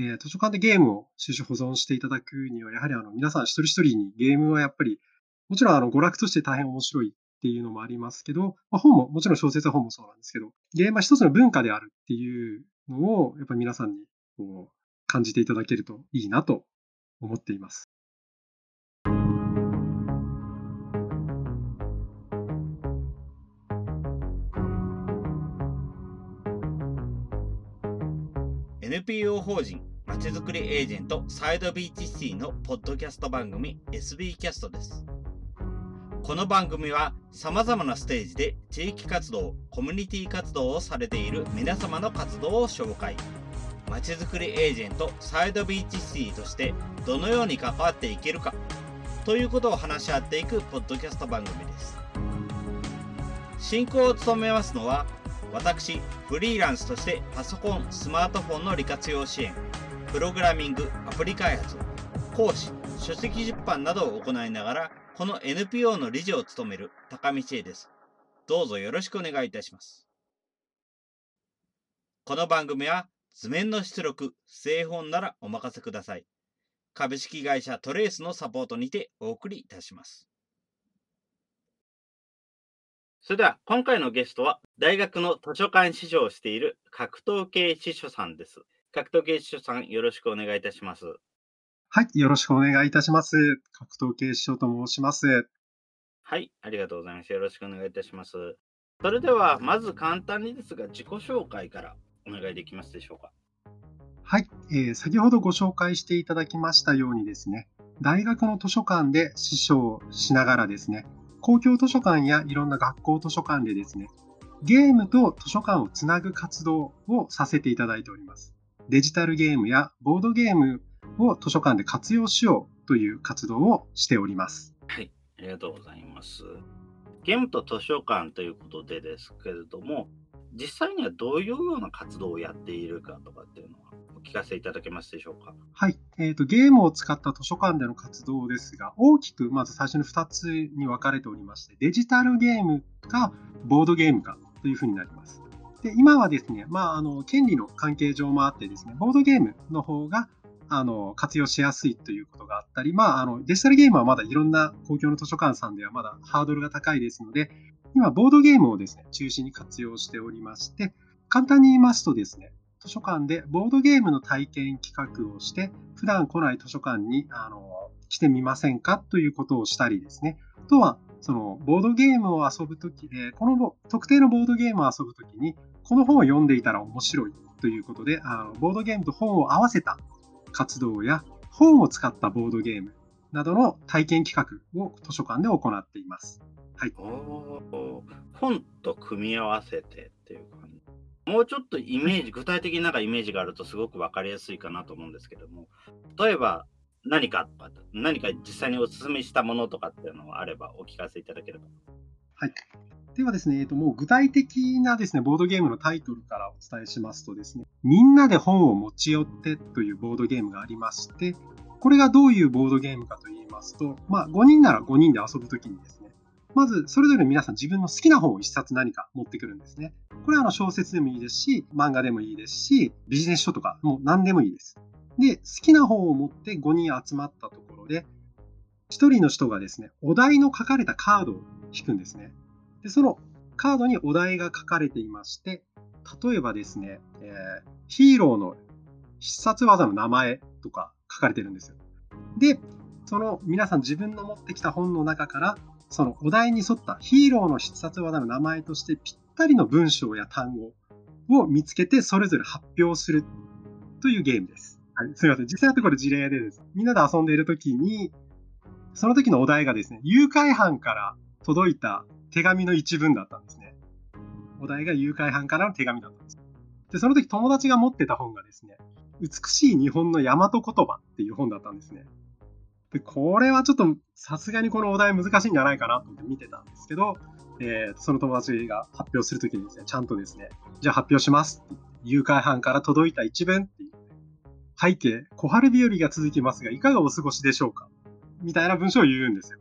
えー、図書館でゲームを収集保存していただくには、やはりあの皆さん一人一人にゲームはやっぱり、もちろんあの娯楽として大変面白いっていうのもありますけど、まあ、本も、もちろん小説は本もそうなんですけど、ゲームは一つの文化であるっていうのを、やっぱり皆さんにこう感じていただけるといいなと思っています。NPO 法人まちづくりエージェントサイドビーチシティのポッドキャスト番組 SB キャストです。この番組は様々なステージで地域活動、コミュニティ活動をされている皆様の活動を紹介。まちづくりエージェントサイドビーチシティとしてどのように関わっていけるかということを話し合っていくポッドキャスト番組です。進行を務めますのは私、フリーランスとしてパソコン、スマートフォンの利活用支援、プログラミング、アプリ開発、講師、書籍出版などを行いながらこの NPO の理事を務める高道恵です。どうぞよろしくお願いいたします。この番組は図面の出力、製本ならお任せください。株式会社トレースのサポートにてお送りいたします。それでは今回のゲストは大学の図書館司書をしている格闘系司書さんです。格闘系司書さんよろしくお願いいたします。はい、よろしくお願いいたします。格闘系師匠と申します。はい、ありがとうございます。よろしくお願いいたします。それでは、まず簡単にですが、自己紹介からお願いできますでしょうか？はい、えー、先ほどご紹介していただきましたようにですね、大学の図書館で師匠をしながらですね、公共図書館やいろんな学校図書館でですね、ゲームと図書館をつなぐ活動をさせていただいております。デジタルゲームやボードゲームを図書館で活用しようという活動をしております。はい、ありがとうございます。ゲームと図書館ということでですけれども、実際にはどういうような活動をやっているかとかっていうのはお聞かせいただけますでしょうか？はい、えーと、ゲームを使った図書館での活動ですが、大きくまず最初に2つに分かれておりまして、デジタルゲームかボードゲームかというふうになります。で今はですね、まあ、あの権利の関係上もあってですね、ボードゲームの方があの、活用しやすいということがあったり、まあ、あの、デジタルゲームはまだいろんな公共の図書館さんではまだハードルが高いですので、今、ボードゲームをですね、中心に活用しておりまして、簡単に言いますとですね、図書館でボードゲームの体験企画をして、普段来ない図書館に、あの、来てみませんか？ということをしたりですね。あとは、その、ボードゲームを遊ぶときで、この特定のボードゲームを遊ぶときに、この本を読んでいたら面白いということで、あのボードゲームと本を合わせた活動や本を使ったボードゲームなどの体験企画を図書館で行っています。はい、本と組み合わせてっていう感じ。もうちょっとイメージ、具体的になんかイメージがあるとすごく分かりやすいかなと思うんですけども、例えば何か何か実際にお勧めしたものとかっていうのがあればお聞かせいただければ。はい。ではですね、えっと、もう具体的なですね、ボードゲームのタイトルからお伝えしますとですね、みんなで本を持ち寄ってというボードゲームがありまして、これがどういうボードゲームかと言いますと、まあ、5人なら5人で遊ぶときにですね、まず、それぞれ皆さん自分の好きな本を1冊何か持ってくるんですね。これはあの小説でもいいですし、漫画でもいいですし、ビジネス書とかもう何でもいいです。で、好きな本を持って5人集まったところで、1人の人がですね、お題の書かれたカードを引くんですね。で、そのカードにお題が書かれていまして、例えばですね、えー、ヒーローの必殺技の名前とか書かれてるんですよ。で、その皆さん自分の持ってきた本の中から、そのお題に沿ったヒーローの必殺技の名前としてぴったりの文章や単語を見つけてそれぞれ発表するというゲームです。はい、すみません。実際のところ事例でです。みんなで遊んでいるときに、その時のお題がですね、誘拐犯から届いた手紙の一文だったんですね。お題が誘拐犯からの手紙だったんです。で、その時友達が持ってた本がですね、美しい日本の大和言葉っていう本だったんですね。で、これはちょっとさすがにこのお題難しいんじゃないかなと思って見てたんですけど、えー、その友達が発表するときにですね、ちゃんとですね、じゃあ発表します誘拐犯から届いた一文っていう、背景、小春日和が続きますが、いかがお過ごしでしょうかみたいな文章を言うんですよ。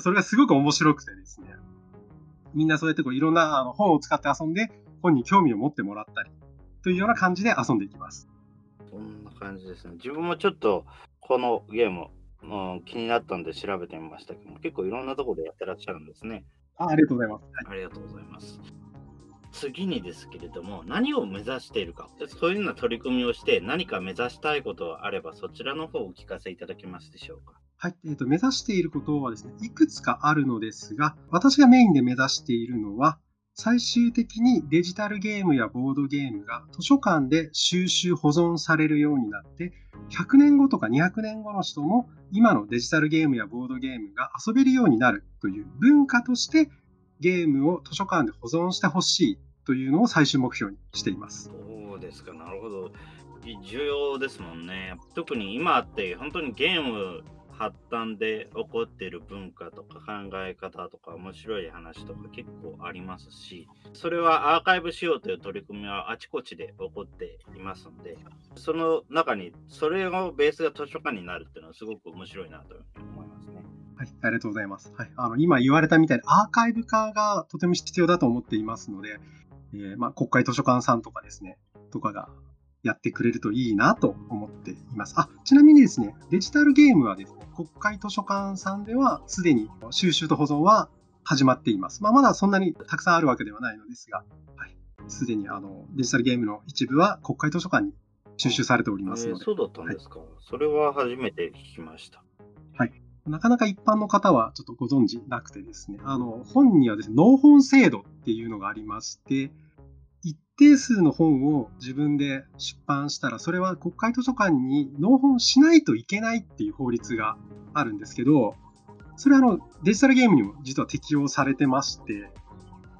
それがすごく面白くてですね、みんなそうやってこういろんなあの本を使って遊んで、本に興味を持ってもらったり、というような感じで遊んでいきます。そんな感じですね。自分もちょっとこのゲーム、うん、気になったんで調べてみましたけども、結構いろんなところでやってらっしゃるんですね。あありがとうございます。はい、ありがとうございます。次にですけれども、何を目指しているか、そういうような取り組みをして、何か目指したいことがあれば、そちらの方をお聞かせいただけますでしょうか。はい、えーと、目指していることはですね、いくつかあるのですが、私がメインで目指しているのは、最終的にデジタルゲームやボードゲームが図書館で収集保存されるようになって、100年後とか200年後の人も今のデジタルゲームやボードゲームが遊べるようになるという文化としてゲームを図書館で保存してほしいというのを最終目標にしています。そうですか、なるほど。重要ですもんね。特に今って本当にゲーム発端で起こっている文化とか考え方とか面白い話とか結構ありますし、それはアーカイブしようという取り組みはあちこちで起こっていますので、その中にそれをベースが図書館になるっていうのはすごく面白いなと思いますね。はい、ありがとうございます。はい、あの今言われたみたいにアーカイブ化がとても必要だと思っていますので、えー、まあ、国会図書館さんとかですね、とかがやってくれるといいなと思っています。あ、ちなみにですね、デジタルゲームはですね、国会図書館さんではすでに収集と保存は始まっています。まあ、まだそんなにたくさんあるわけではないのですが、はい、すでにあのデジタルゲームの一部は国会図書館に収集されておりますので。えー、そうだったんですか、はい、それは初めて聞きました。はい。なかなか一般の方はちょっとご存知なくてですね、あの、本にはですね、納本制度っていうのがありまして、一定数の本を自分で出版したら、それは国会図書館に納本しないといけないっていう法律があるんですけど、それはあのデジタルゲームにも実は適用されてまして、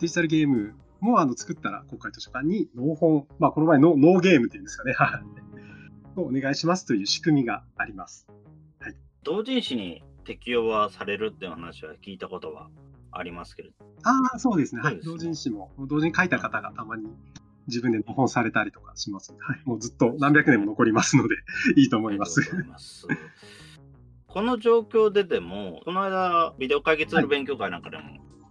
デジタルゲームもあの作ったら国会図書館に納本、まあ、この場合ノーゲームっていうんですかね、をお願いしますという仕組みがあります。はい、同人誌に適用はされるっていう話は聞いたことはありますけれど。ああ、そうですね。はい。同人誌も、同時に書いた方がたまに自分で模倣されたりとかします、はい。もうずっと何百年も残りますので、いいと思います。この状況ででも、この間、ビデオ会議ツール勉強会なんかでも、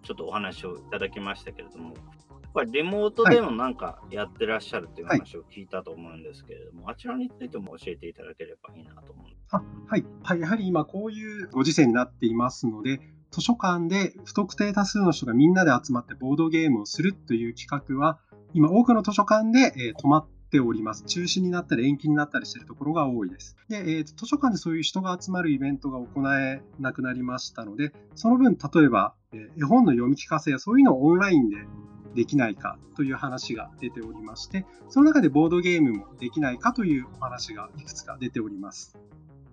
ちょっとお話をいただきましたけれども、はい、やっぱりリモートでもなんかやってらっしゃるっていう話を聞いたと思うんですけれども、はい、あちらについても教えていただければいいなと思うんです。あはい、はい。やはり今こういうご時世になっていますので、図書館で不特定多数の人がみんなで集まってボードゲームをするという企画は、今多くの図書館で、え、止まっております。中止になったり延期になったりしているところが多いです。で、えー、図書館でそういう人が集まるイベントが行えなくなりましたので、その分、例えば、え、絵本の読み聞かせやそういうのをオンラインでできないかという話が出ておりまして、その中でボードゲームもできないかというお話がいくつか出ております。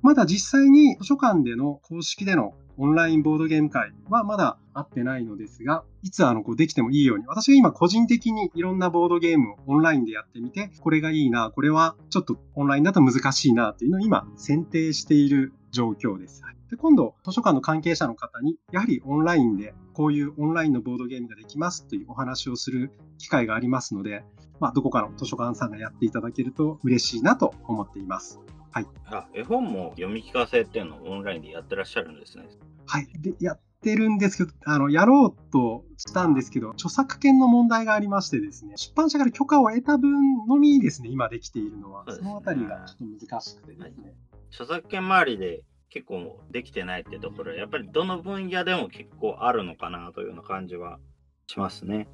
まだ実際に図書館での公式でのオンラインボードゲーム会はまだ会ってないのですが、いつあのこうできてもいいように、私が今個人的にいろんなボードゲームをオンラインでやってみて、これがいいな、これはちょっとオンラインだと難しいなっていうのを今選定している状況です。で今度、図書館の関係者の方に、やはりオンラインでこういうオンラインのボードゲームができますというお話をする機会がありますので、まあ、どこかの図書館さんがやっていただけると嬉しいなと思っています。はい。あ、絵本も読み聞かせっていうのをオンラインでやってらっしゃるんですね。はい。で、やってるんですけど、あの、やろうとしたんですけど、著作権の問題がありましてですね、出版社から許可を得た分のみですね、今できているのは、そ、ね,、のあたりがちょっと難しくてですね。はい、著作権周りで結構できてないってところやっぱりどの分野でも結構あるのかなというような感じはしますね。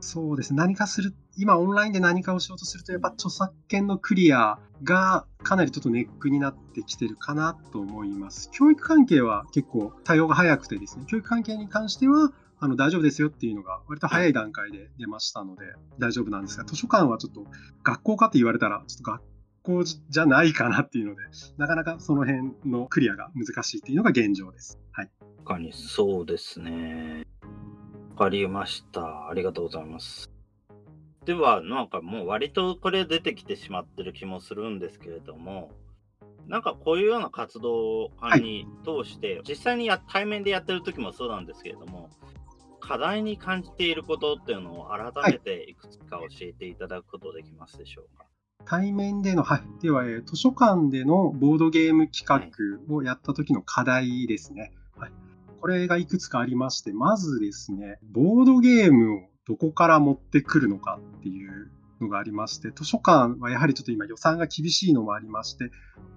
そうですね。何かする、今オンラインで何かをしようとすると、やっぱ著作権のクリアがかなりちょっとネックになってきてるかなと思います。教育関係は結構対応が早くてですね、教育関係に関しては、あの大丈夫ですよっていうのが割と早い段階で出ましたので大丈夫なんですが、図書館はちょっと学校かって言われたら、ちょっと学校じゃないかなっていうので、なかなかその辺のクリアが難しいっていうのが現状です。はい。確かにそうですね。わかりました。ありがとうございます。では、なんかもう割とこれ出てきてしまってる気もするんですけれども、なんかこういうような活動に通して、はい、実際にや対面でやってる時もそうなんですけれども、課題に感じていることっていうのを改めていくつか教えていただくことできますでしょうか？対面での、はい、では、図書館でのボードゲーム企画をやった時の課題ですね。はいこれがいくつかありまして、まずですね、ボードゲームをどこから持ってくるのかっていうのがありまして、図書館はやはりちょっと今予算が厳しいのもありまして、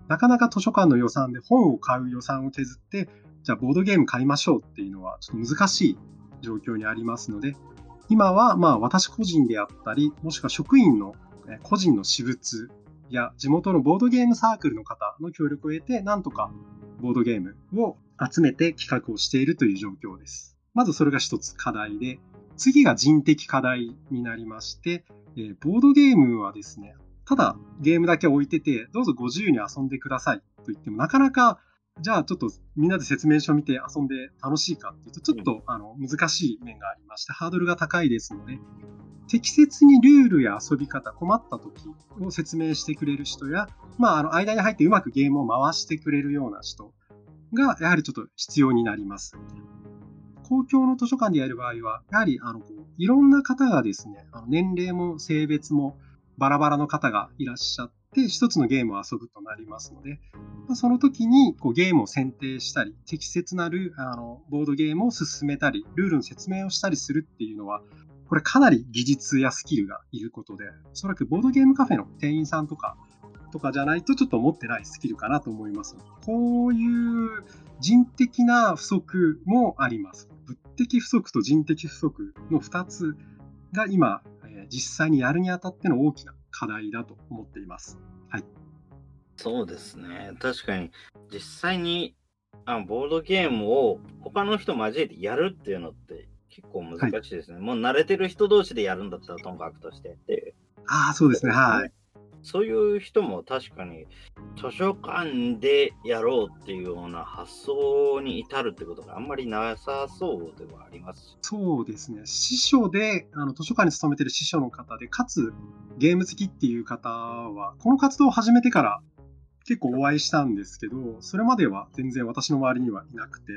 なかなか図書館の予算で本を買う予算を削って、じゃあボードゲーム買いましょうっていうのはちょっと難しい状況にありますので、今はまあ私個人であったり、もしくは職員の個人の私物や地元のボードゲームサークルの方の協力を得て、なんとかボードゲームを集めて企画をしているという状況です。まずそれが一つ課題で、次が人的課題になりまして、えボードゲームはですね、ただゲームだけ置いてて、どうぞご自由に遊んでくださいと言っても、なかなか、じゃあちょっとみんなで説明書を見て遊んで楽しいかっていうと、ちょっとあの難しい面がありまして、ハードルが高いですので、適切にルールや遊び方、困った時を説明してくれる人や、まあ、あの間に入ってうまくゲームを回してくれるような人が、やはりちょっと必要になります。公共の図書館でやる場合は、やはりあのこういろんな方がですね、あの年齢も性別もバラバラの方がいらっしゃって、一つのゲームを遊ぶとなりますので、まあ、その時にこうゲームを選定したり、適切なるあのボードゲームを進めたり、ルールの説明をしたりするっていうのは、これかなり技術やスキルがいることで、おそらくボードゲームカフェの店員さんとか、とかじゃないとちょっと持ってないスキルかなと思います。こういう人的な不足もあります。物的不足と人的不足の2つが今、実際にやるにあたっての大きな課題だと思っています。はい。そうですね。確かに、実際にあボードゲームを他の人交えてやるっていうのって結構難しいですね。はい、もう慣れてる人同士でやるんだったらともかくとしてっていう。ああ、そうですね。はい。そういう人も確かに図書館でやろうっていうような発想に至るってことがあんまりなさそうではありますそうですね。師匠で、あの図書館に勤めてる師匠の方で、かつゲーム好きっていう方は、この活動を始めてから結構お会いしたんですけど、それまでは全然私の周りにはいなくて、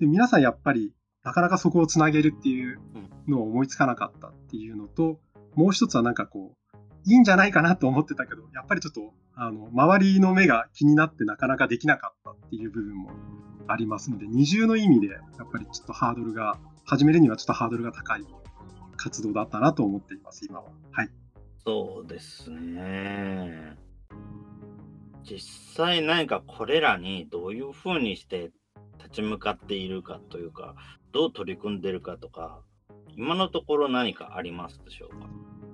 で皆さんやっぱりなかなかそこをつなげるっていうのを思いつかなかったっていうのと、もう一つはなんかこう、いいんじゃないかなと思ってたけど、やっぱりちょっと、あの、周りの目が気になってなかなかできなかったっていう部分もありますので、二重の意味で、やっぱりちょっとハードルが、始めるにはちょっとハードルが高い活動だったなと思っています、今は。はい。そうですね。実際何かこれらにどういうふうにして立ち向かっているかというか、どう取り組んでるかとか、今のところ何かありますでしょうか？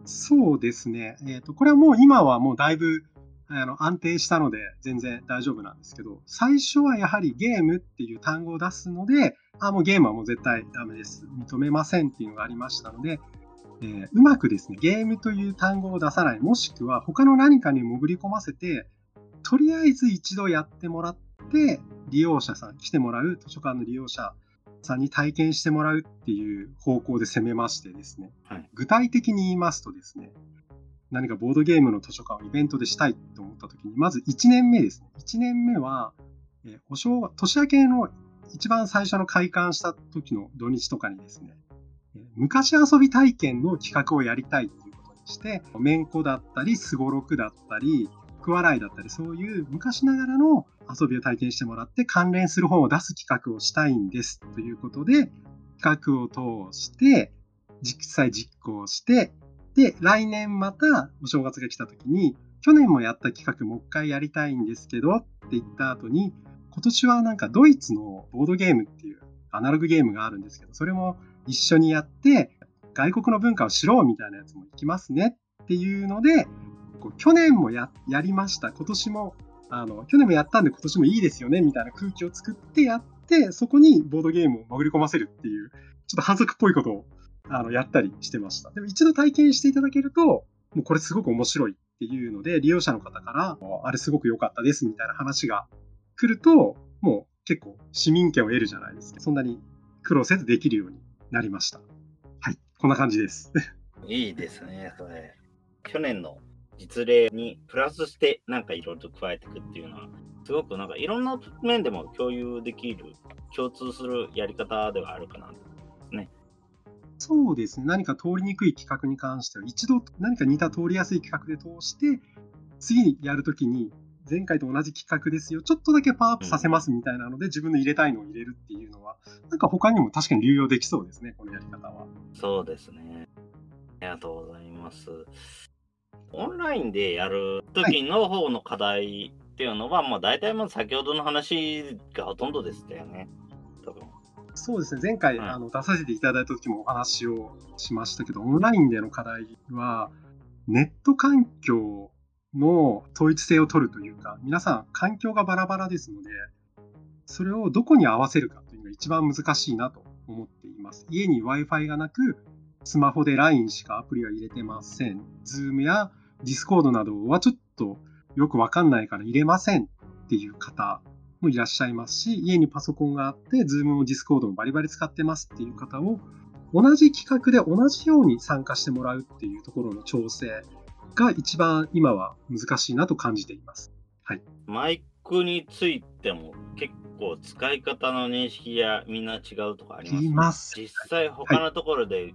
そうですね。えっ、ー、と、これはもう今はもうだいぶあの安定したので全然大丈夫なんですけど、最初はやはりゲームっていう単語を出すので、あ、もうゲームはもう絶対ダメです。認めませんっていうのがありましたので、えー、うまくですね、ゲームという単語を出さない、もしくは他の何かに潜り込ませて、とりあえず一度やってもらって、利用者さん、来てもらう図書館の利用者さんに体験してもらうっていう方向で攻めましてですね、はい、具体的に言いますとですね、何かボードゲームの図書館をイベントでしたいと思った時に、まず1年目ですね。1年目は、えお正年明けの一番最初の開館した時の土日とかにですね、昔遊び体験の企画をやりたいということにして、めんこだったり、すごろくだったり、福笑いだったり、そういう昔ながらの遊びを体験してもらって関連する本を出す企画をしたいんですということで、企画を通して、実際実行して、で、来年またお正月が来た時に、去年もやった企画もう一回やりたいんですけどって言った後に、今年はなんかドイツのボードゲームっていうアナログゲームがあるんですけど、それも一緒にやって、外国の文化を知ろうみたいなやつも行きますねっていうので、こう去年もややりました、今年もあの、去年もやったんで今年もいいですよね、みたいな空気を作ってやって、そこにボードゲームを潜り込ませるっていう、ちょっと反則っぽいことをあのやったりしてました。でも一度体験していただけると、もうこれすごく面白いっていうので、利用者の方から、あれすごく良かったですみたいな話が来ると、もう結構市民権を得るじゃないですか。そんなに苦労せずできるようになりました。はい、こんな感じです。いいですね、それ。去年の実例にプラスしてなんかいろいろと加えていくっていうのは、すごくなんかいろんな面でも共有できる、共通するやり方ではあるかなね。そうですね。何か通りにくい企画に関しては、一度何か似た通りやすい企画で通して、次にやるときに、前回と同じ企画ですよ、ちょっとだけパワーアップさせますみたいなので、自分の入れたいのを入れるっていうのは、なんか他にも確かに流用できそうですね、このやり方は。そうですね。ありがとうございます。オンラインでやる時の方の課題っていうのは、はい、もう大体もう先ほどの話がほとんどでしたよね。多分そうですね、前回、あの出させていただいた時もお話をしましたけど、オンラインでの課題は、ネット環境の統一性を取るというか、皆さん環境がバラバラですので、それをどこに合わせるかというのが一番難しいなと思っています。家に Wi-Fi がなく、スマホで LINE しかアプリは入れてません。Zoom や Discord などはちょっとよくわかんないから入れませんっていう方もいらっしゃいますし、家にパソコンがあって、Zoom も Discord もバリバリ使ってますっていう方を、同じ企画で同じように参加してもらうっていうところの調整が一番今は難しいなと感じています。はい。マイクについても結構使い方の認識やみんな違うとかあります、ね、ます。実際他のところで、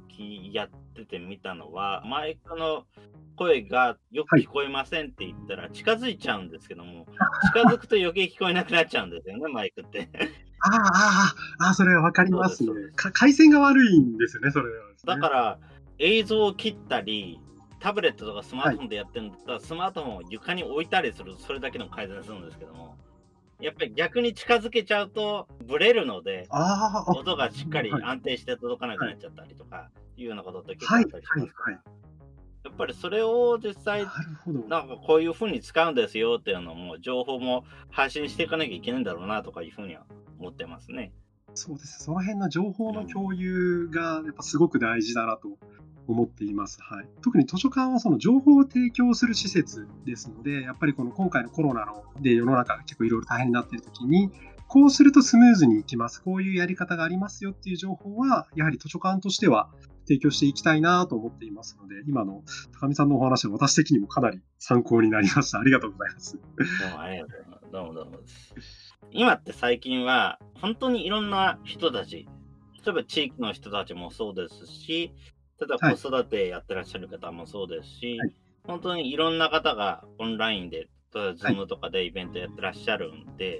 やっててみたのは、マイクの声がよく聞こえませんって言ったら近づいちゃうんですけども、近づくと余計聞こえなくなっちゃうんですよね、マイクって。ああ、ああ、それはわかりますね。回線が悪いんですよね、それは、ね、だから、映像を切ったり、タブレットとかスマートフォンでやってるんだったら、はい、スマートフォンを床に置いたりするそれだけの改善するんですけども、やっぱり逆に近づけちゃうとブレるので、音がしっかり安定して届かなくなっちゃったりとか、いうようなことって結構あったりしますから。やっぱりそれを実際、なんかこういうふうに使うんですよっていうのも、情報も発信していかなきゃいけないんだろうなとかいうふうには思ってますね。そうです。その辺の情報の共有がやっぱすごく大事だなと思っています。はい、特に図書館はその情報を提供する施設ですので、やっぱりこの今回のコロナので世の中が結構いろいろ大変になっているときに、こうするとスムーズにいきます。こういうやり方がありますよっていう情報は、やはり図書館としては提供していきたいなと思っていますので、今の高見さんのお話は私的にもかなり参考になりました。ありがとうございます。どうもありがとうございます。どうもどうもです。今って最近は、本当にいろんな人たち、例えば地域の人たちもそうですし、例えば子育てやってらっしゃる方もそうですし、はい、本当にいろんな方がオンラインで、例えば Zoom とかでイベントやってらっしゃるんで、はい、や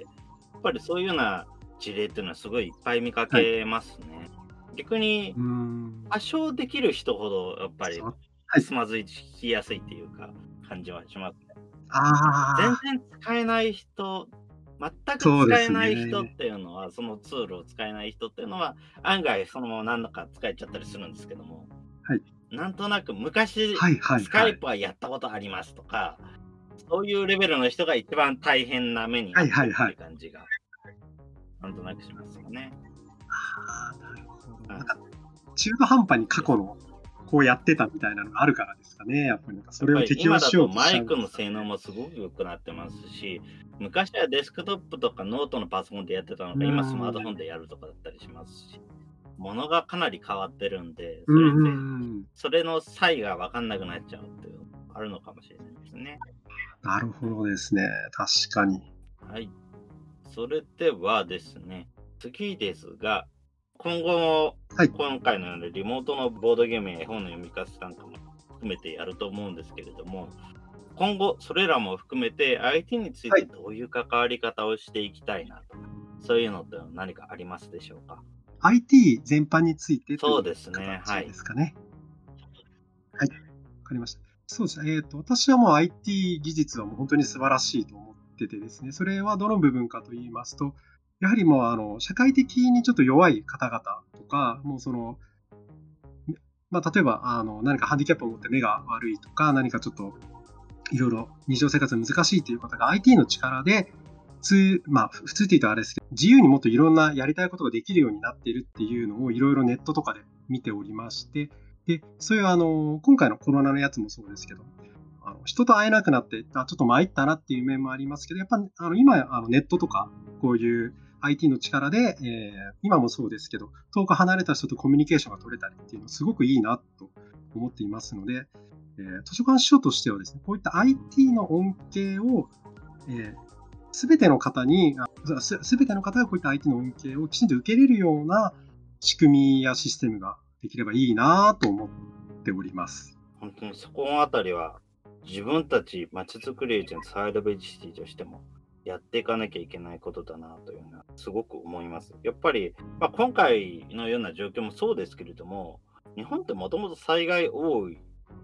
っぱりそういうような事例っていうのはすごいいっぱい見かけますね。はい、逆に、多少できる人ほどやっぱりつまずきやすいっていうか感じはしますね。全然使えない人全く使えない人っていうのは、そ、ね,、のツールを使えない人っていうのは、案外そのまま何度か使えちゃったりするんですけども、はい、なんとなく昔、はいはいはい、スカイプはやったことありますとか、そういうレベルの人が一番大変な目になってるっていう感じが、なんとなくしますよね。ああ、なるほど。なんか中途半端に過去のこうやってたみたいなのがあるからですかね。やっぱりなんかそれを適用しようとマイクの性能もすごく良くなってますし、昔はデスクトップとかノートのパソコンでやってたのが、今スマートフォンでやるとかだったりしますし。ものがかなり変わってるんで、それで、それの差異が分かんなくなっちゃうっていうのがあるのかもしれないですね。なるほどですね。確かに。はい。それではですね、次ですが、今後も、今回のようにリモートのボードゲームや絵本の読み聞かせなんかも含めてやると思うんですけれども、今後、それらも含めて IT についてどういう関わり方をしていきたいなとか、はい、そういうのって何かありますでしょうか？IT 全般についてそうですね。はい。ですかね。はい。わかりました。そうですね。えっ、ー、と、私はもう IT 技術はもう本当に素晴らしいと思っててですね、それはどの部分かと言いますと、やはりもう、あの、社会的にちょっと弱い方々とか、もうその、まあ、例えば、あの、何かハンディキャップを持って目が悪いとか、何かちょっと、いろいろ日常生活が難しいという方が IT の力で通、まあ、普通って言うとあれですけど、自由にもっといろんなやりたいことができるようになっているっていうのをいろいろネットとかで見ておりまして、で、そういうあの、今回のコロナのやつもそうですけど、あの人と会えなくなって、あちょっと参ったなっていう面もありますけど、やっぱあの今あのネットとか、こういう IT の力で、えー、今もそうですけど、遠く離れた人とコミュニケーションが取れたりっていうのすごくいいなと思っていますので、えー、図書館司書としてはですね、こういった IT の恩恵を、えー、すべての方に、すべての方がこういった IT の恩恵をきちんと受けれるような仕組みやシステムができればいいなと思っております。本当にそこのあたりは、自分たちまちづくりエージェントサイドベジシティとしてもやっていかなきゃいけないことだなというのはすごく思います。やっぱり、まあ、今回のような状況もそうですけれども、日本ってもともと災害多い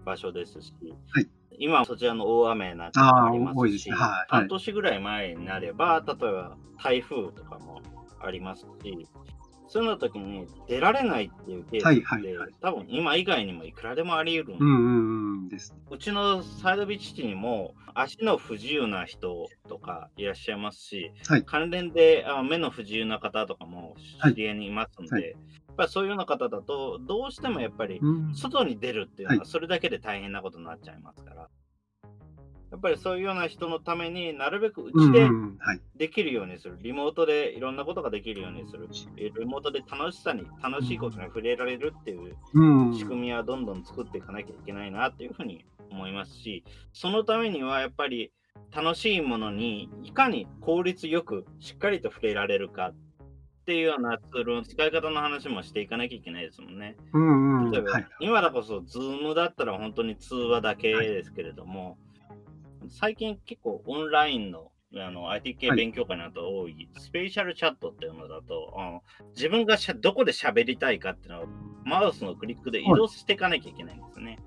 場所ですし、はい今そちらの大雨なんかもありますし、はいはい。半年ぐらい前になれば、例えば台風とかもありますし、そういうの時に出られないっていうケースって、はいはいはい。多分今以外にもいくらでもあり得るんでうんうちのサイドビーチ地にも足の不自由な人とかいらっしゃいますし、はい。関連であ目の不自由な方とかも知り合いにいますので、はい。やっぱりそういうような方だと、どうしてもやっぱりうん。外に出るっていうのははそれだけで大変なことになっちゃいますから、やっぱりそういうような人のためになるべくうちで。できるようにする、リモートでいろんなことができるようにする、リモートで楽しさに、楽しいことに触れられるっていううん。仕組みはどんどん作っていかなきゃいけないなっていうふうに思いますし、そのためにはやっぱり楽しいものにいかに効率よくしっかりと触れられるかっていうようなツールの使い方の話もしていかなきゃいけないですもんね。うんうん。例えば、はい。今だこそ Zoom だったら本当に通話だけですけれども、最近結構オンラインのあの IT 系はい勉強会など多い、スペシャルチャットっていうのだと、あの自分がしゃどこで喋りたいかっていうのをマウスのクリックで移動していかなきゃいけないんですね。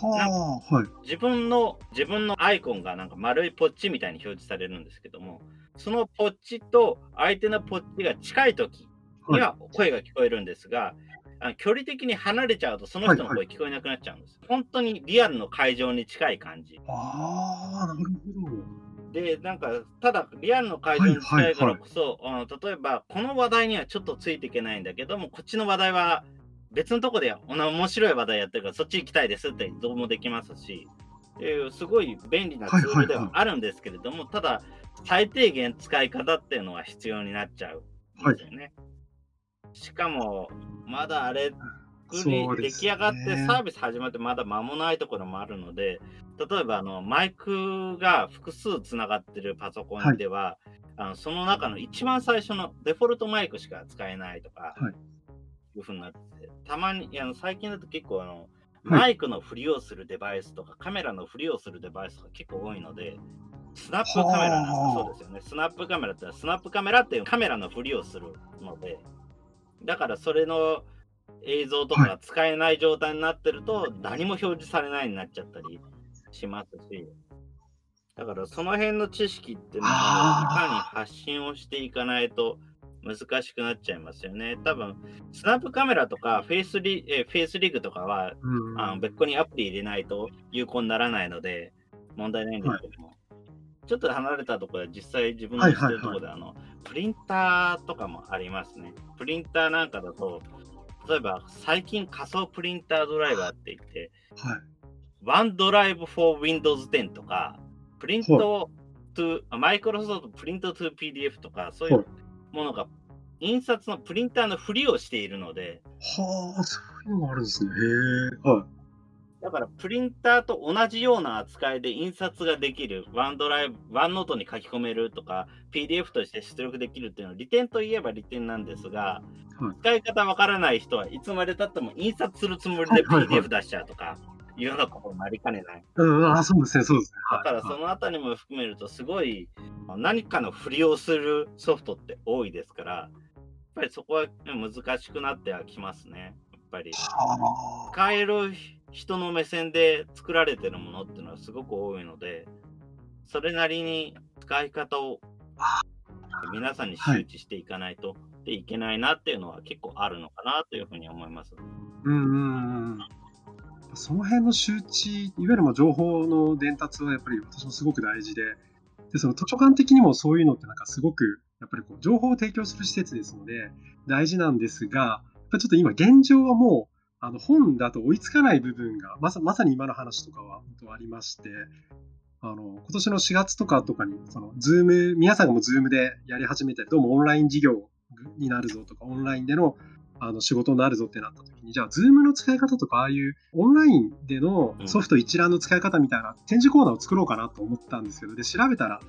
はあ、はい。自分の自分のアイコンがなんか丸いポッチみたいに表示されるんですけども、そのポッチと相手のポッチが近い時には声が聞こえるんですが、あの距離的に離れちゃうとその人の声聞こえなくなっちゃうんです。本当にリアルの会場に近い感じ。ああ、なるほど。で、なんか、ただリアルの会場に近いからこそ、あの例えばこの話題にはちょっとついていけないんだけども、こっちの話題は別のとこでおな面白い話題やってるからそっち行きたいですってどうもできますし、えーすごい便利なツールではあるんですけれども、ただ最低限使い方っていうのは必要になっちゃうんですよね。しかも、まだあれ作り、出来上がってサービス始まってまだ間もないところもあるので、例えばあのマイクが複数つながってるパソコンでは、あのその中の一番最初のデフォルトマイクしか使えないとか、はい。いうふうになってて、たまに、あの最近だと結構あの、はいマイクのふりをするデバイスとか、カメラのふりをするデバイスが結構多いので、スナップカメラなんはあ。かそうですよね。スナップカメラってスナップカメラっていうカメラのふりをするので、だからそれの映像とかが使えない状態になってると、何も表示されないになっちゃったりしますし、だからその辺の知識っていうのをいかに発信をしていかないと難しくなっちゃいますよね。多分、スナップカメラとかフェイスリえフェイスリグとかはうん。あの別個にアプリ入れないと有効にならないので問題ないんですけども、ちょっと離れたところで実際自分の知ってるところで、あのプリンターとかもありますね。プリンターなんかだと、例えば最近仮想プリンタードライバーって言って、はい。One Drive for Windows 10とか、プリント to、マイクロソフトプリント to PDF とか、そういうものが印刷のプリンターのふりをしているので、はあ、そういうのがあるんですね。へえ。はい。だからプリンターと同じような扱いで印刷ができる、ワンドライブ、ワンノートに書き込めるとか、PDF として出力できるっていうのは利点といえば利点なんですが、はい使い方わからない人はいつまでたっても印刷するつもりではいはいはい PDF 出しちゃうとか、いうようなことになりかねない。うん、あ、そうですね、そうですね。だからそのあたりも含めると、すごい何かのふりをするソフトって多いですから、やっぱりそこは難しくなってはきますね。やっぱり。は使える人の目線で作られてるものっていうのはすごく多いので、それなりに使い方を皆さんに周知していかないとでいけないなっていうのは結構あるのかなというふうに思います。あ。うんうんうん。その辺の周知、いわゆるま情報の伝達はやっぱり私もすごく大事で、で、その図書館的にもそういうのってなんかすごく、やっぱりこう情報を提供する施設ですので、大事なんですが、やっぱちょっと今現状はもう、あの本だと追いつかない部分が、まさまさに今の話とかは本当ありまして、あの、今年の4月とかとかに、その、 Zoom、皆さんがもう Zoom でやり始めて、どうもオンライン事業になるぞとか、オンラインでのあの仕事になるぞってなった時に、じゃあ、 Zoom の使い方とか、ああいうオンラインでのソフト一覧の使い方みたいな展示コーナーを作ろうかなと思ったんですけど、で、調べたら、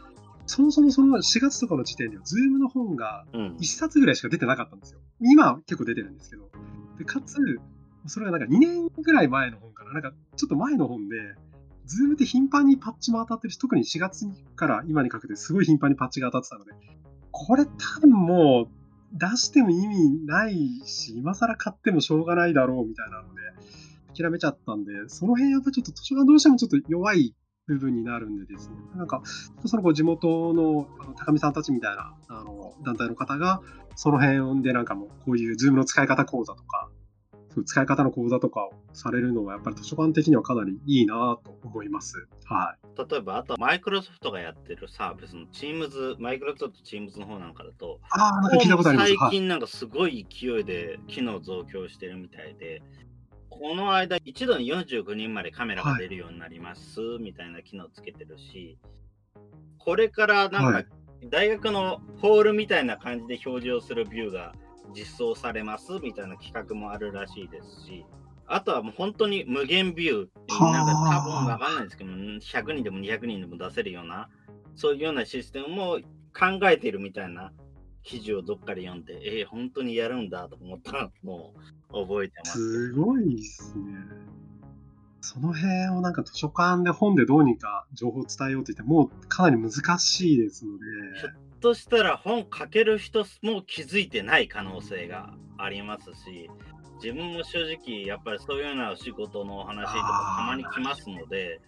そもそもその4月とかの時点では、 Zoom の本がうん1冊ぐらいしか出てなかったんですよ。今は結構出てるんですけど。で、かつ、それがなんか2年ぐらい前の本から、なんかちょっと前の本で、 Zoom って頻繁にパッチも当たってるし、特に4月から今にかけてすごい頻繁にパッチが当たってたので、これ多分もう出しても意味ないし、今更買ってもしょうがないだろうみたいなので、諦めちゃったんで、その辺やっぱちょっと図書館どうしてもちょっと弱い部分になるんでですね、なんか、その地元のあの高見さんたちみたいなあの団体の方が、その辺でなんかもうこういうズームの使い方講座とか、使い方の講座とかをされるのは、やっぱり図書館的にはかなりいいなと思います。は例えば、あとはマイクロソフトがやってるサービスの Teams、マイクロソフト Teams の方なんかだと、ああ、なんか聞いたことあります。最近なんかすごい勢いで機能増強してるみたいで、この間、一度に49人までカメラが出るようになります、みたいな機能つけてるし、これからなんかはい大学のホールみたいな感じで表示をするビューが実装されますみたいな企画もあるらしいですし、あとはもう本当に無限ビュー、なんか多分わかんないですけど、100人でも200人でも出せるような、そういうようなシステムも考えてるみたいな記事をどっかで読んで、えー、本当にやるんだと思ったのを覚えてます。すごいですね。その辺をなんか図書館で本でどうにか情報を伝えようと言ってもうかなり難しいですので、としたら本書ける人も気づいてない可能性がありますし、自分も正直やっぱりそういうようなお仕事のお話とかたまに来ますので、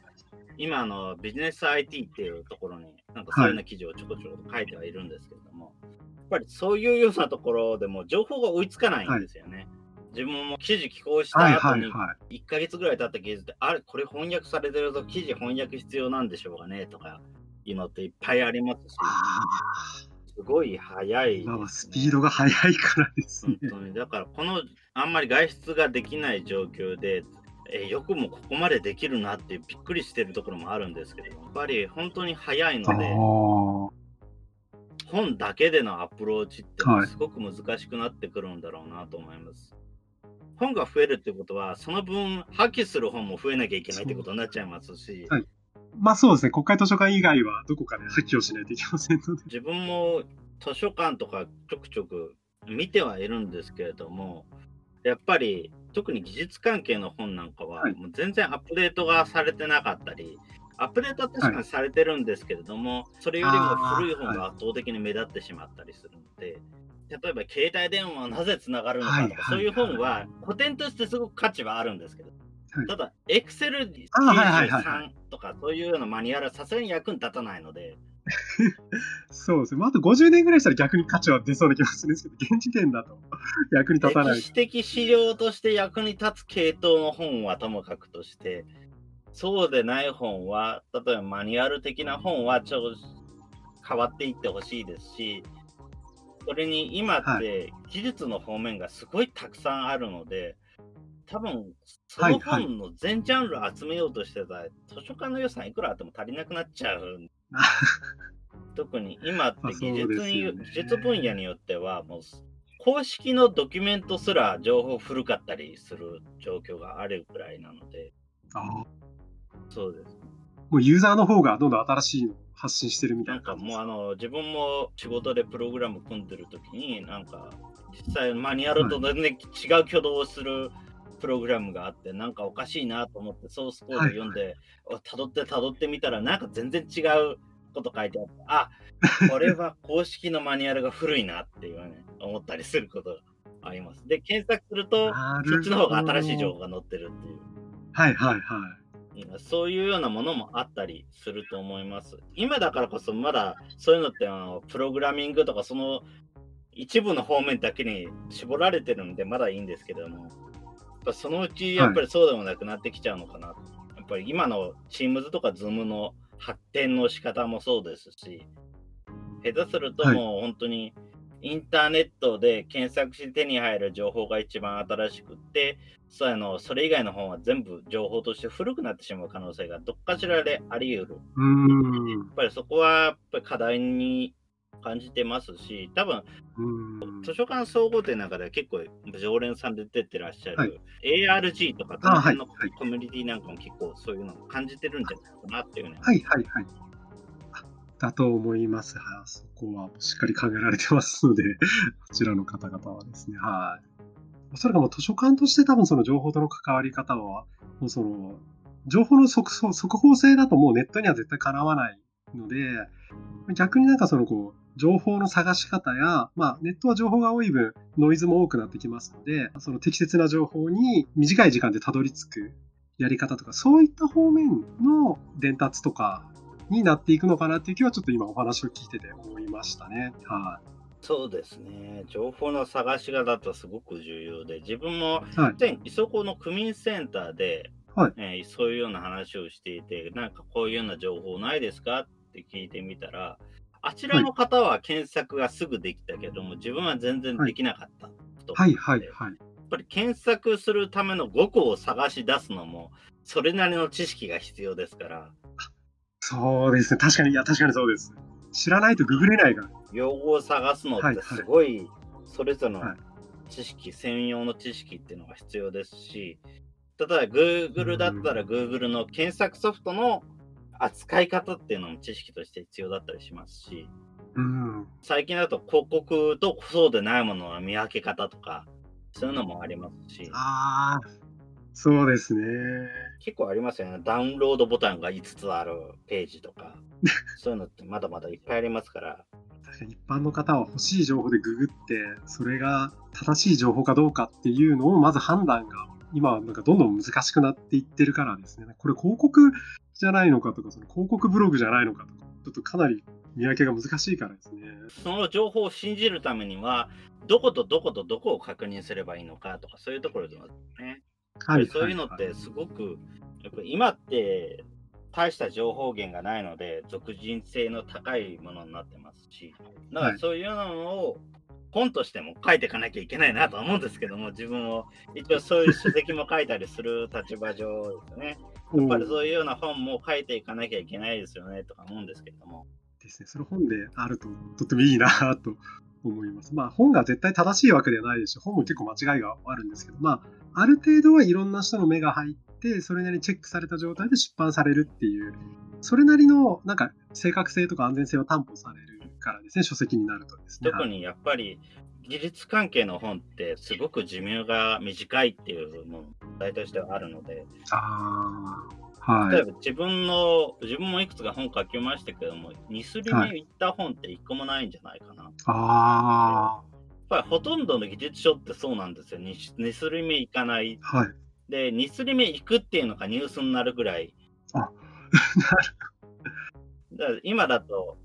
今あのビジネス IT っていうところになんかそういうような記事をちょこちょこ書いてはいるんですけれども、やっぱりそういうようなところでも情報が追いつかないんですよね。自分も記事寄稿したはい後にはいはい。1ヶ月ぐらい経った記事で、あれ、これ翻訳されてるぞ、記事翻訳必要なんでしょうかねとかいうのっていっぱいありますし、あすごい早いね。今はスピードが速いからですね本。当に。だから、このあんまり外出ができない状況で、えよくもここまでできるなってびっくりしてるところもあるんですけど、やっぱり本当に早いあので、あ。本だけでのアプローチってはいすごく難しくなってくるんだろうなと思います。本が増えるってことは、その分破棄する本も増えなきゃいけないってことになっちゃいますし、はいまあそうですね、国会図書館以外はどこかで破棄をしないといけませんので。自分も図書館とかちょくちょく見てはいるんですけれども、やっぱり特に技術関係の本なんかは、はい。もう全然アップデートがされてなかったり、アップデートは確かにされてるんですけれども、それよりも古い本が圧倒的に目立ってしまったりするので、例えば携帯電話はなぜつながるのかとか、はいはいそういう本は古典としてすごく価値はあるんですけど、はいただ、いはいは93とかそういうようなマニュアルはさすがに役に立たないので、そうですね。まあ、あと50年ぐらいしたら逆に価値は出そうな気がするんですけど、現時点だと。役に立たない。歴史的資料として役に立つ系統の本はともかくとして、そうでない本は、例えばマニュアル的な本はちょっと変わっていってほしいですし、それに今っはて技術の方面がすごいたくさんあるので、多分そのはいはい本の全ジャンル集めようとしてたら、図書館の予算いくらあっても足りなくなっちゃう。特に今ってまあ技術に、よね技術分野によっては、もう公式のドキュメントすら情報古かったりする状況があるぐらいなので、あそうです。もうユーザーの方がどんどん新しいのを発信してるみたいなかなん感じです。もうあの自分も仕事でプログラム組んでる時に、なんか実際マニュアルと全然違う挙動をするプログラムがあって、なんかおかしいなと思ってソースコード読んで、たどってたどってみたら、なんか全然違うこと書いてあって、あこれは公式のマニュアルが古いなっていうね、思ったりすることがあります。で、検索すると、そっちの方が新しい情報が載ってるっていう。はいはいはい。今そういうようなものもあったりすると思います。今だからこそまだそういうのってあのプログラミングとかその一部の方面だけに絞られてるんでまだいいんですけども、ぱそのうちやっぱりそうでもなくなってきちゃうのかな。やっぱり今の Teams とか Zoom の発展の仕方もそうですし、下手するとはいもう本当にインターネットで検索して手に入る情報が一番新しくって、そうあのそれ以外の本は全部情報として古くなってしまう可能性がどっかしらであり得る。やっぱりそこはやっぱり課題に感じてますし、多分図書館総合店なんかでは結構常連さんで出てらっしゃる、はい ARG とか、そのコミュニティなんかも結構そういうのを感じてるんじゃないかなっていうね。はいはいはい。あだと思います。はい。そこはしっかり考えられてますので、こちらの方々はですね。はい。おそらくもう図書館として多分その情報との関わり方は、もうその、情報の速速報性だともうネットには絶対かなわないので、逆になんかそのこう、情報の探し方や、まあ、ネットは情報が多い分、ノイズも多くなってきますので、その適切な情報に短い時間でたどり着くやり方とか、そういった方面の伝達とかになっていくのかなっていう気は、ちょっと今お話を聞いてて思いましたね。はい、そうですね。情報の探し方とすごく重要で、自分も以前、磯子の区民センターで、はいえー、そういうような話をしていて、なんかこういうような情報ないですか？って聞いてみたら、あちらの方は検索がすぐできたけども、はい、自分は全然できなかったと、はい。はいはいはい。やっぱり検索するための語句を探し出すのも、それなりの知識が必要ですから。そうですね。確かに、いや、確かにそうです。知らないとググれないから。用語を探すのってすごい、それぞれの知識、専用の知識っていうのが必要ですし、例えば Google だったら Google の検索ソフトの扱い方っていうのも知識として必要だったりしますし、うん、最近だと広告とそうでないものの見分け方とか、そういうのもありますし。ああ、そうですね。結構ありますよね。ダウンロードボタンが5つあるページとか、そういうのってまだまだいっぱいありますから。確かに一般の方は欲しい情報でググって、それが正しい情報かどうかっていうのをまず判断が今なんかどんどん難しくなっていってるからですね。これ広告じゃないのかとか、その広告ブログじゃないのかとか、ちょっとかなり見分けが難しいからですね。その情報を信じるためには、どことどことどこを確認すればいいのかとか、そういうところですね。はい、そういうのってすごく、やっぱ今って大した情報源がないので、俗人性の高いものになってますし、だからそういうのを本としても書いていかなきゃいけないなと思うんですけども、自分を一応そういう書籍も書いたりする立場上ですね。やっぱりそういうような本も書いていかなきゃいけないですよねとか思うんですけども。ですね。その本であるととってもいいなと思います。まあ本が絶対正しいわけではないですし、本も結構間違いがあるんですけど、まあある程度はいろんな人の目が入って、それなりにチェックされた状態で出版されるっていう、それなりのなんか正確性とか安全性を担保されるからですね、書籍になるとですね。特にやっぱり技術関係の本ってすごく寿命が短いっていうの題としてはあるので、あはい、例えば自分の、自分もいくつか本書きましたけども、2すり目いった本って1個もないんじゃないかな。あやっぱりほとんどの技術書ってそうなんですよ。2, すり目いかない。はい、で、2すり目いくっていうのがニュースになるぐらい。あ、なるだ今だと、うん、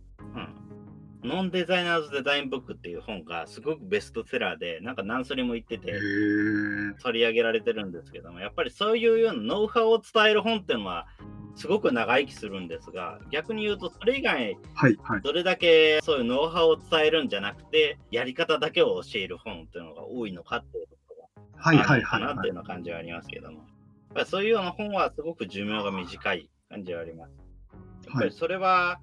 ノンデザイナーズデザインブックっていう本がすごくベストセラーで、なんか何それも言ってて、取り上げられてるんですけども、やっぱりそういうようなノウハウを伝える本っていうのは、すごく長生きするんですが、逆に言うと、それ以外、どれだけそういうノウハウを伝えるんじゃなくて、やり方だけを教える本っていうのが多いのかっていうところがあるのかなっていうような感じはありますけども、そういうような本はすごく寿命が短い感じはあります。やっぱりそれは、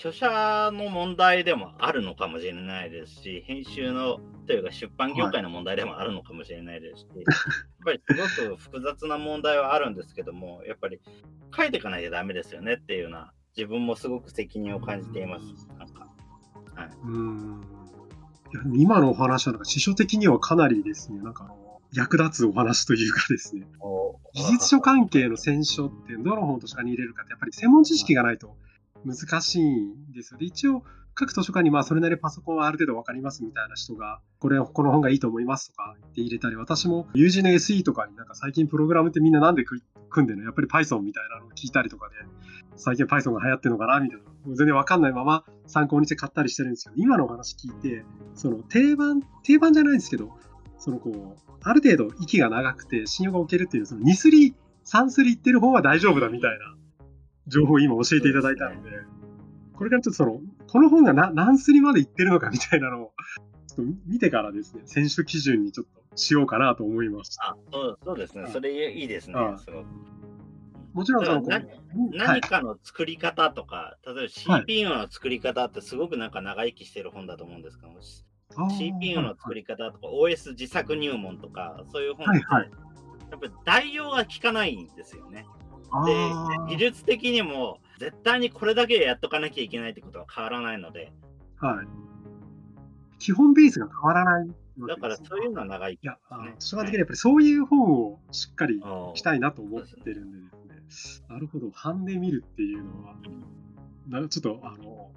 著者の問題でもあるのかもしれないですし、編集のというか出版業界の問題でもあるのかもしれないですし、はい、やっぱりすごく複雑な問題はあるんですけども、やっぱり書いていかないとダメですよねっていうような、自分もすごく責任を感じています。なんかはい、うん。今のお話はなんか、司書的にはかなりですね、なんか役立つお話というかですね、技術書関係の選書ってどの本と書に入れるかって、やっぱり専門知識がないと、難しいんですよ。で、一応、各図書館にまあそれなりパソコンはある程度分かりますみたいな人が、これ、この本がいいと思いますとか言って入れたり、私も友人の SE とかになんか最近プログラムってみんななんで組んでるの？やっぱり Python みたいなのを聞いたりとかで、最近 Python が流行ってるのかなみたいな、全然分かんないまま参考にして買ったりしてるんですけど、今のお話聞いて、その定番、定番じゃないんですけど、そのこう、ある程度息が長くて信用が置けるっていう、その2すり、3すりいってる方は大丈夫だみたいな情報を今教えていただいたので、これからちょっとその、この本が何すりまでいってるのかみたいなのを、ちょっと見てからですね、選手基準にちょっとしようかなと思いました。あそうそうですね、それいいですね、すごく。もちろんその何かの作り方とか、例えば CPU の作り方ってすごくなんか長生きしてる本だと思うんですけど、CPU の作り方とか、OS 自作入門とか、そういう本って、やっぱり代用が効かないんですよね。で、技術的にも絶対にこれだけやっとかなきゃいけないってことは変わらないので。はい。基本ベースが変わらない、ね、だからそういうのは長い、ね。いや、主観的にやっぱりそういう本をしっかりしたいなと思ってるんでですね。なるほど、版で見るっていうのは、なちょっと、あの、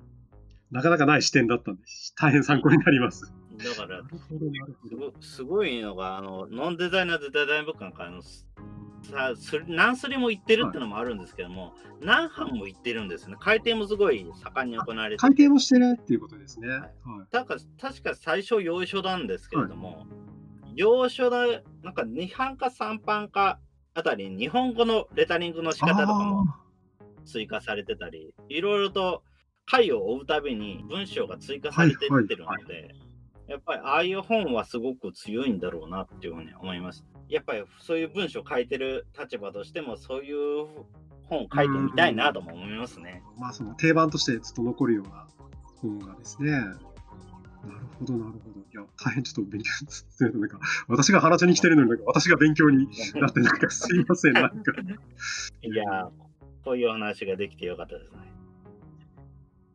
なかなかない視点だったんで、大変参考になります。だから。すごすごいのが、あの、ノンデザイナーズデザインブックなんか、あの、さす何スリも行ってるってのもあるんですけども、何班も行ってるんですね。回転もすごい盛んに行われて改定もしてるっていうことですね。はい。だから確か最初要所なんですけれども、要所だ、なんか2班か3班かあたり、日本語のレタリングの仕方とかも追加されてたり、いろいろと回を追うたびに文章が追加されてってるので、やっぱりああいう本はすごく強いんだろうなっていうふうに思います。やっぱりそういう文章を書いてる立場としても、そういう本を書いてみたいなとも思いますね。まあ、その定番としてずっと残るような本がですね。なるほど、なるほど。いや、大変ちょっと勉強するなんか、私が話しに来てるのに、なんか私が勉強になって、なんかすいません、なんか。いや、こういうお話ができてよかったですね。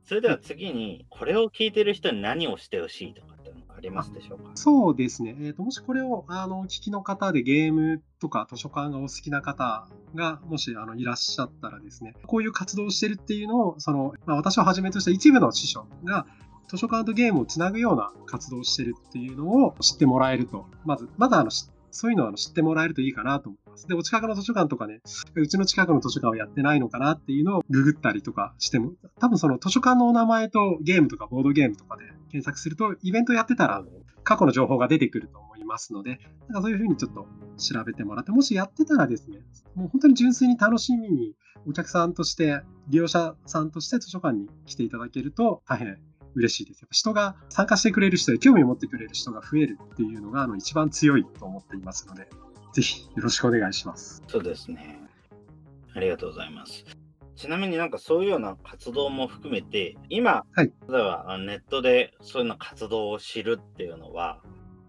それでは次に、これを聞いてる人に何をしてほしいとかありますでしょうか？そうですね。えーと、もしこれをあの聞きの方でゲームとか図書館がお好きな方がもしあのいらっしゃったらですね、こういう活動をしてるっていうのを、そのまあ、私をはじめとした一部の師匠が図書館とゲームをつなぐような活動をしてるっていうのを知ってもらえると、まず、まだあのそういうのを知ってもらえるといいかなと思います。で、お近くの図書館とかね、うちの近くの図書館をやってないのかなっていうのをググったりとかしても、多分その図書館のお名前とゲームとかボードゲームとかで検索すると、イベントやってたら過去の情報が出てくると思いますので、なんかそういうふうにちょっと調べてもらって、もしやってたらですね、もう本当に純粋に楽しみにお客さんとして、利用者さんとして図書館に来ていただけると大変嬉しいです。やっぱ人が参加してくれる人で興味を持ってくれる人が増えるっていうのがあの一番強いと思っていますので、ぜひよろしくお願いします。そうですね。ありがとうございます。ちなみになんかそういうような活動も含めて、今、はい、例えばネットでそういうような活動を知るっていうのは、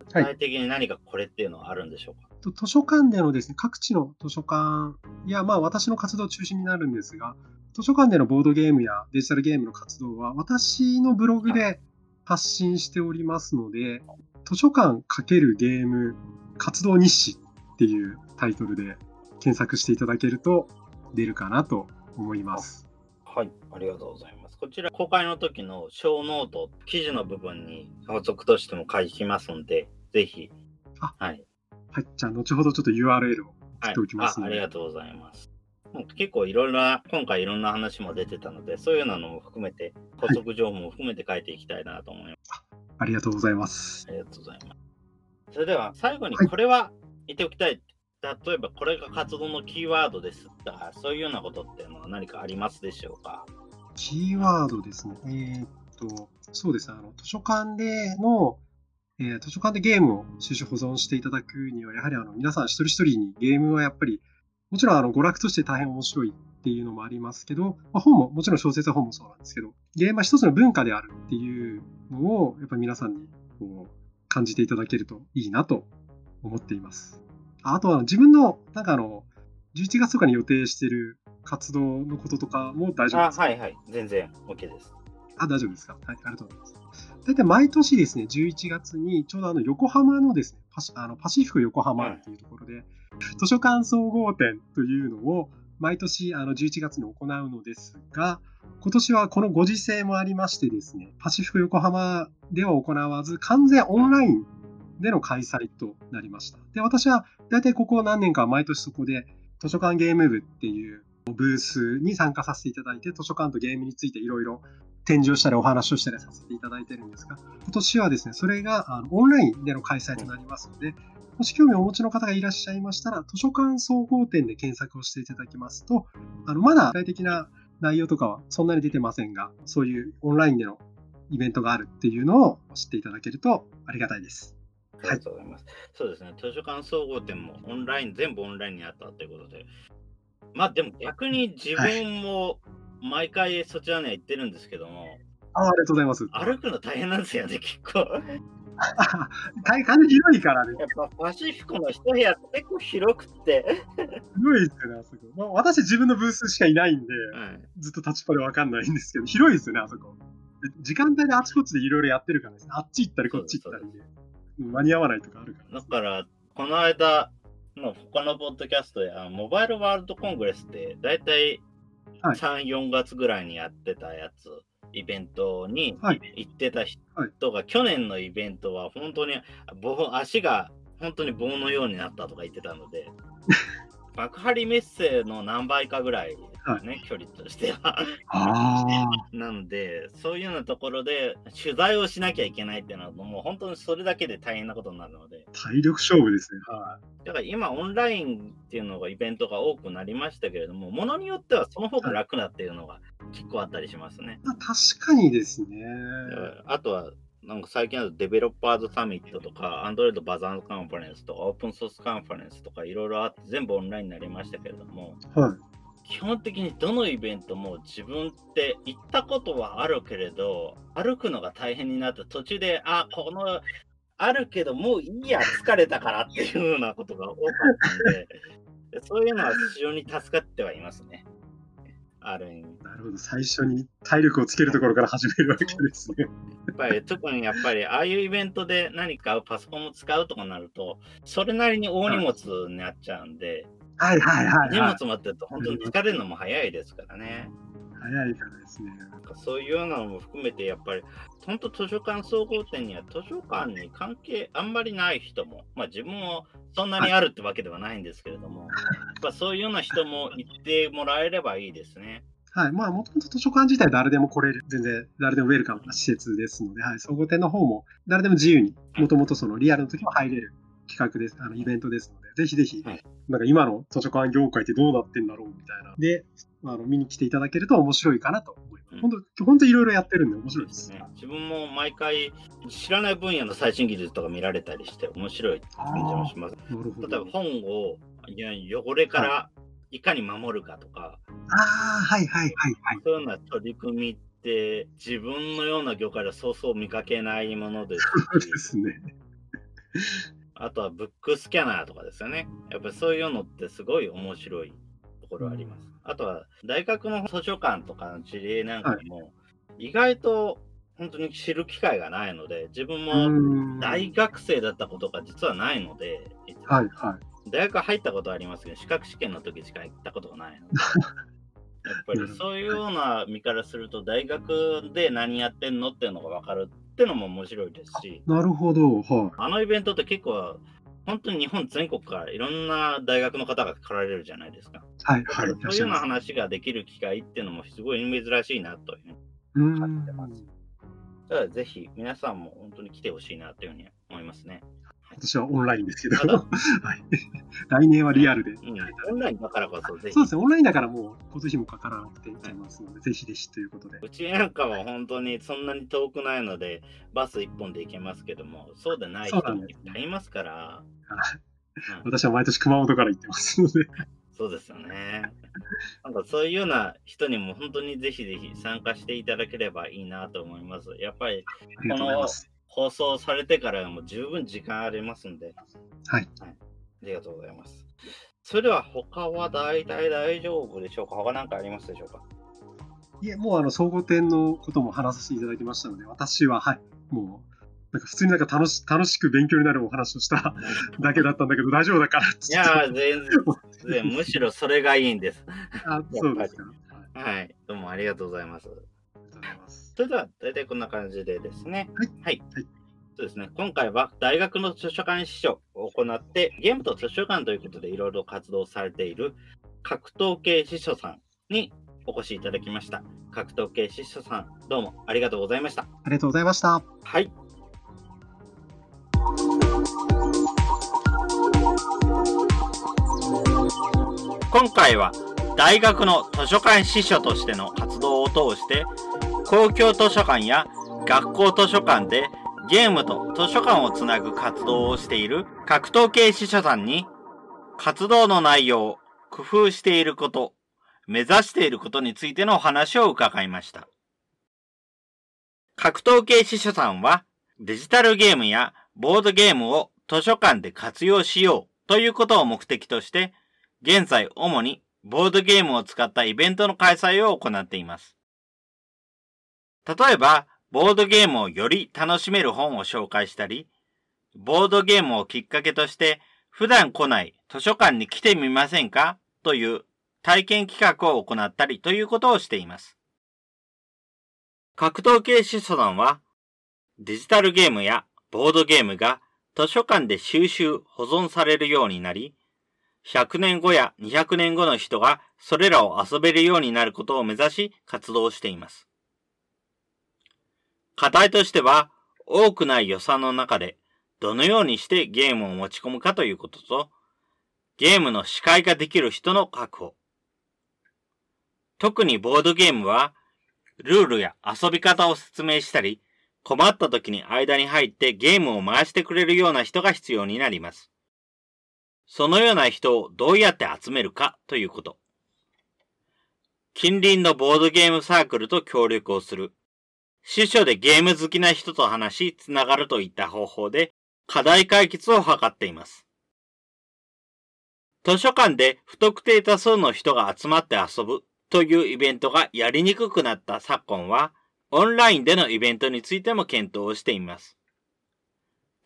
具体的に何かこれっていうのはあるんでしょうか、はい、図書館でのですね、各地の図書館や、まあ私の活動中心になるんですが、図書館でのボードゲームやデジタルゲームの活動は私のブログで発信しておりますので、図書館×ゲーム活動日誌っていうタイトルで検索していただけると出るかなと思います。はい、ありがとうございます。こちら公開の時の小ノート、記事の部分に補足としても書きますので、ぜひ。あはい。はい、じゃあ後ほどちょっと URL を送っておきますはい、あありがとうございます。もう結構いろいろな、今回いろんな話も出てたので、そういうのも含めて、補足情報も含めて書いていきたいなと思います。ありがとうございます。ありがとうございます。それでは最後にはいこれは言っておきたい。例えばこれが活動のキーワードですとか、そういうようなことっていうのは何かありますでしょうか？キーワードですね。えーっと、そうですね。あの、図書館での、えー図書館でゲームを収集保存していただくには、やはりあの皆さん一人一人にゲームはやっぱり、もちろんあの娯楽として大変面白いっていうのもありますけど、まあ、本も、もちろん小説は本もそうなんですけど、ゲームは一つの文化であるっていうのを、やっぱり皆さんにこう感じていただけるといいなと思っています。ああとは自分の、なんかあの、11月とかに予定している活動のこととかも大丈夫あ、ですか？はいはい。全然 OK です。あ、大丈夫ですか？はい、ありがとうございます。大体毎年ですね、11月にちょうどあの横浜のですね、パシあのパシフィック横浜っていうところで、図書館総合展というのを毎年あの11月に行うのですが、今年はこのご時世もありましてですね、パシフィック横浜では行わず、完全オンラインでの開催となりました。で、私は大体ここ何年か毎年そこで図書館ゲーム部っていうブースに参加させていただいて、図書館とゲームについていろいろ展示をしたりお話をしたりさせていただいてるんですが、今年はですね、それがあのオンラインでの開催となりますので、もし興味をお持ちの方がいらっしゃいましたら、図書館総合展で検索をしていただきますと、あのまだ具体的な内容とかはそんなに出てませんが、そういうオンラインでのイベントがあるっていうのを知っていただけるとありがたいです。ありがとうございます。そうですね、図書館総合店もオンライン、全部オンラインにあったということで。まあでも逆に自分も毎回そちらには行ってるんですけども、あありがとうございます。歩くの大変なんですよね、結構。大変広いからね。やっぱパシフィコの一部屋って結構広くって、広いですよね、あそこ。まあ、私自分のブースしかいないんで、はいずっと立ちっぱでわかんないんですけど、広いですよね、あそこ。で時間帯であちこちでいろいろやってるからですね。あっち行ったりこっち行ったりで、間に合わないとかあるから。だから、この間の他のポッドキャストやモバイルワールドコングレスって、だいたいはい。3、4月ぐらいにやってたやつ、イベントにはい。行ってた人はい。が、去年のイベントは本当に棒足が本当に棒のようになったとか言ってたので、幕張メッセの何倍かぐらいですね、距離としては。あ なので、そういうようなところで取材をしなきゃいけないっていうのは、もう本当にそれだけで大変なことになるので、あ、体力勝負ですね。はだから今、オンラインっていうのがイベントが多くなりましたけれども、ものによってはその方が楽だっていうのが結構あったりしますね。い。まあ、確かにですね。あとは、なんか最近だとデベロッパーズサミットとか、アンドロイドバザーンカンファレンスとか、オープンソースカンファレンスとか、いろいろあって、全部オンラインになりましたけれども、はい。基本的にどのイベントも自分って行ったことはあるけれど、歩くのが大変になって途中で、あ、この、あるけどもういいや、疲れたからっていうようなことが多かったんで、で そういうのは非常に助かってはいますね。ある意味。なるほど。最初に体力をつけるところから始めるわけですね。やっぱり特にやっぱりああいうイベントで何かパソコンを使うとかなると、それなりに大荷物になっちゃうんで、はいはいはい、荷はい。物持ってると本当に疲れるのも早いですからね。早いからですね。なんかそういうようなのも含めて、やっぱり、本当図書館総合店には図書館に関係あんまりない人も、まあ自分もそんなにあるってわけではないんですけれども、やっぱそういうような人も行ってもらえればいいですね。はい。まあ、もともと図書館自体誰でも来れる、全然誰でもウェルカムな施設ですので、はい。総合店の方も誰でも自由に、もともとそのリアルの時も入れる企画です、あのイベントですので、ぜひぜひ、はいなんか今の図書館業界ってどうなってんだろうみたいな。で、あの見に来ていただけると面白いかなと思います。うん本当、本当いろいろやってるんで面白いです。ね自分も毎回知らない分野の最新技術とか見られたりして面白い感じもします。例えばど。本をいや汚れからいかに守るかとか、ああ、はいはいはいはい。そういうような取り組みって自分のような業界ではそうそう見かけないものですそうしですね。あとはブックスキャナーとかですよね。やっぱりそういうのってすごい面白いところあります。あとは大学の図書館とかの事例なんかも、意外と本当に知る機会がないので、自分うもん大学生だったことが実はないので、はいはい。大学入ったことはありますけど、資格試験の時しか行ったことがないので。やっぱりそういうような身からすると、大学で何やってんのっていうのが分かるってのも面白いですし、なるほど。はい。あのイベントって結構、本当に日本全国からいろんな大学の方が来られるじゃないですか。はいはい。そういうような話ができる機会っていうのもすごい珍しいなというふうに。感じてますだからぜひ皆さんも本当に来てほしいなというふうに思いますね。私はオンラインですけど、はい、来年はリアルで。うん、オンラインだからこそぜひそうですね、オンラインだからもう交通費もかからなくていけますので、ぜひぜひということで。うちなんかは本当にそんなに遠くないので、バス1本で行けますけども、そうでない人もいっぱいいますから、はいうん私は毎年熊本から行ってますので、そうですよね。なんかそういうような人にも本当にぜひぜひ参加していただければいいなと思います。やっぱりありがとうございます。放送されてからも十分時間ありますんで、はい。ありがとうございます。それでは他は大体大丈夫でしょうか？他何かありますでしょうか？いえ、もうあの、総合点のことも話させていただきましたので、私は、はい、もう、なんか普通になんか楽し楽しく勉強になるお話をした だけだったんだけど、大丈夫だからっい。やー、全然、むしろそれがいいんです。あ、そうですか。はいはい、どうもありがとうございます。それでは大体こんな感じでですね。はい。はい。はいそうですね。今回は大学の図書館司書を行って、ゲームと図書館ということでいろいろ活動されている格闘系司書さんにお越しいただきました。格闘系司書さん、どうもありがとうございました。ありがとうございました。はい。今回は大学の図書館司書としての活動を通して公共図書館や学校図書館でゲームと図書館をつなぐ活動をしている格闘系司書さんに活動の内容、工夫していること、目指していることについてのお話を伺いました。格闘系司書さんはデジタルゲームやボードゲームを図書館で活用しようということを目的として現在主にボードゲームを使ったイベントの開催を行っています。例えば、ボードゲームをより楽しめる本を紹介したり、ボードゲームをきっかけとして普段来ない図書館に来てみませんか？という体験企画を行ったりということをしています。格闘系シソ団は、デジタルゲームやボードゲームが図書館で収集、保存されるようになり、100年後や200年後の人がそれらを遊べるようになることを目指し活動しています。課題としては、多くない予算の中でどのようにしてゲームを持ち込むかということと、ゲームの司会ができる人の確保。特にボードゲームは、ルールや遊び方を説明したり、困った時に間に入ってゲームを回してくれるような人が必要になります。そのような人をどうやって集めるかということ。近隣のボードゲームサークルと協力をする。司書でゲーム好きな人と話し、つながるといった方法で課題解決を図っています。図書館で不特定多数の人が集まって遊ぶというイベントがやりにくくなった昨今は、オンラインでのイベントについても検討をしています。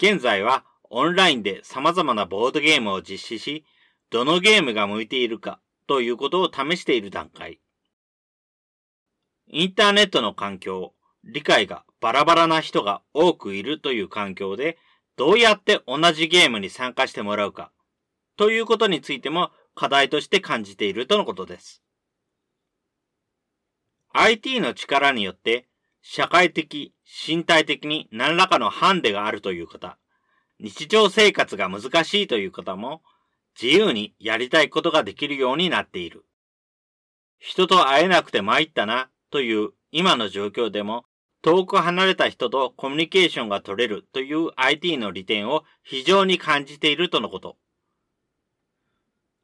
現在はオンラインで様々なボードゲームを実施し、どのゲームが向いているかということを試している段階。インターネットの環境、理解がバラバラな人が多くいるという環境で、どうやって同じゲームに参加してもらうか、ということについても課題として感じているとのことです。IT の力によって社会的、身体的に何らかのハンデがあるという方、日常生活が難しいという方も自由にやりたいことができるようになっている。人と会えなくて参ったなという今の状況でも遠く離れた人とコミュニケーションが取れるという IT の利点を非常に感じているとのこと。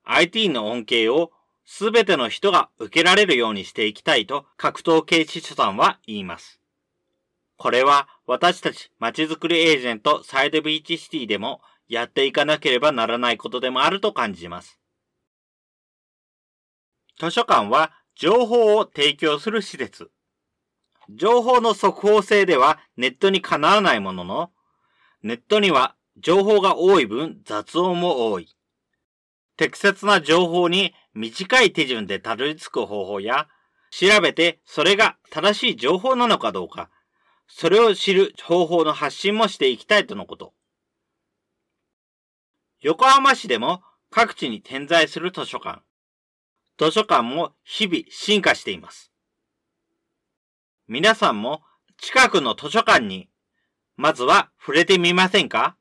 IT の恩恵をすべての人が受けられるようにしていきたいと格闘系司書さんは言います。これは私たち街づくりエージェントサイドビーチシティでもやっていかなければならないことでもあると感じます。図書館は情報を提供する施設。情報の速報性ではネットにかなわないものの、ネットには情報が多い分雑音も多い。適切な情報に短い手順でたどり着く方法や、調べてそれが正しい情報なのかどうか、それを知る方法の発信もしていきたいとのこと。横浜市でも各地に点在する図書館。図書館も日々進化しています。皆さんも近くの図書館に、まずは触れてみませんか？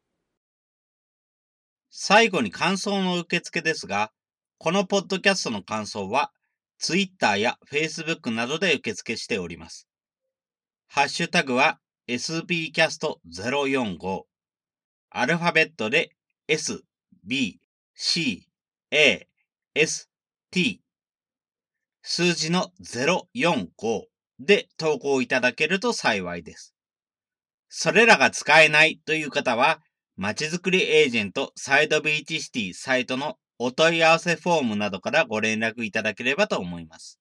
最後に感想の受付ですが、このポッドキャストの感想は、Twitter や Facebook などで受付しております。ハッシュタグは sbcast045 アルファベットで s, b, c, a, s, t 数字の045で投稿いただけると幸いです。それらが使えないという方は、まちづくりエージェントサイドビーチシティサイトのお問い合わせフォームなどからご連絡いただければと思います。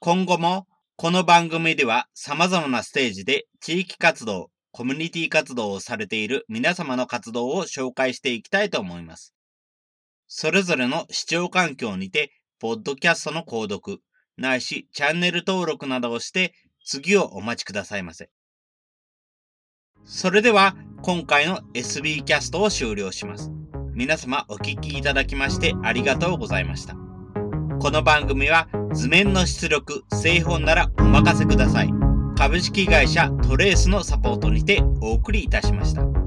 今後もこの番組では様々なステージで地域活動、コミュニティ活動をされている皆様の活動を紹介していきたいと思います。それぞれの視聴環境にて、ポッドキャストの購読、ないしチャンネル登録などをして次をお待ちくださいませ。それでは今回の SB キャストを終了します。皆様お聴きいただきましてありがとうございました。この番組は図面の出力、製本ならお任せください。株式会社トレースのサポートにてお送りいたしました。